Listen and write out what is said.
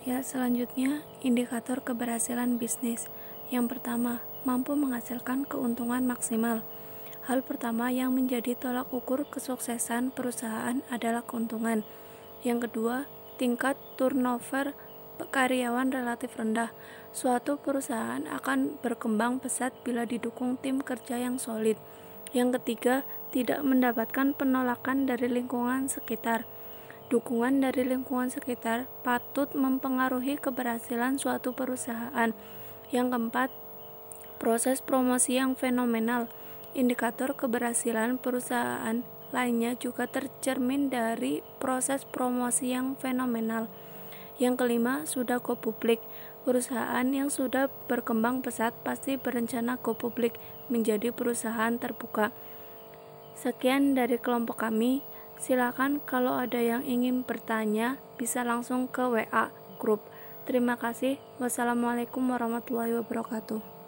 Ya, selanjutnya indikator keberhasilan bisnis. Yang pertama, mampu menghasilkan keuntungan maksimal. Hal pertama yang menjadi tolak ukur kesuksesan perusahaan adalah keuntungan. Yang kedua, tingkat turnover karyawan relatif rendah. Suatu perusahaan akan berkembang pesat bila didukung tim kerja yang solid. Yang ketiga, tidak mendapatkan penolakan dari lingkungan sekitar. Dukungan dari lingkungan sekitar patut mempengaruhi keberhasilan suatu perusahaan. Yang keempat, proses promosi yang fenomenal. Indikator keberhasilan perusahaan lainnya juga tercermin dari proses promosi yang fenomenal. Yang kelima, sudah go publik. Perusahaan yang sudah berkembang pesat pasti berencana go publik menjadi perusahaan terbuka. Sekian dari kelompok kami. Silakan kalau ada yang ingin bertanya bisa langsung ke WA grup. Terima kasih. Wassalamualaikum warahmatullahi wabarakatuh.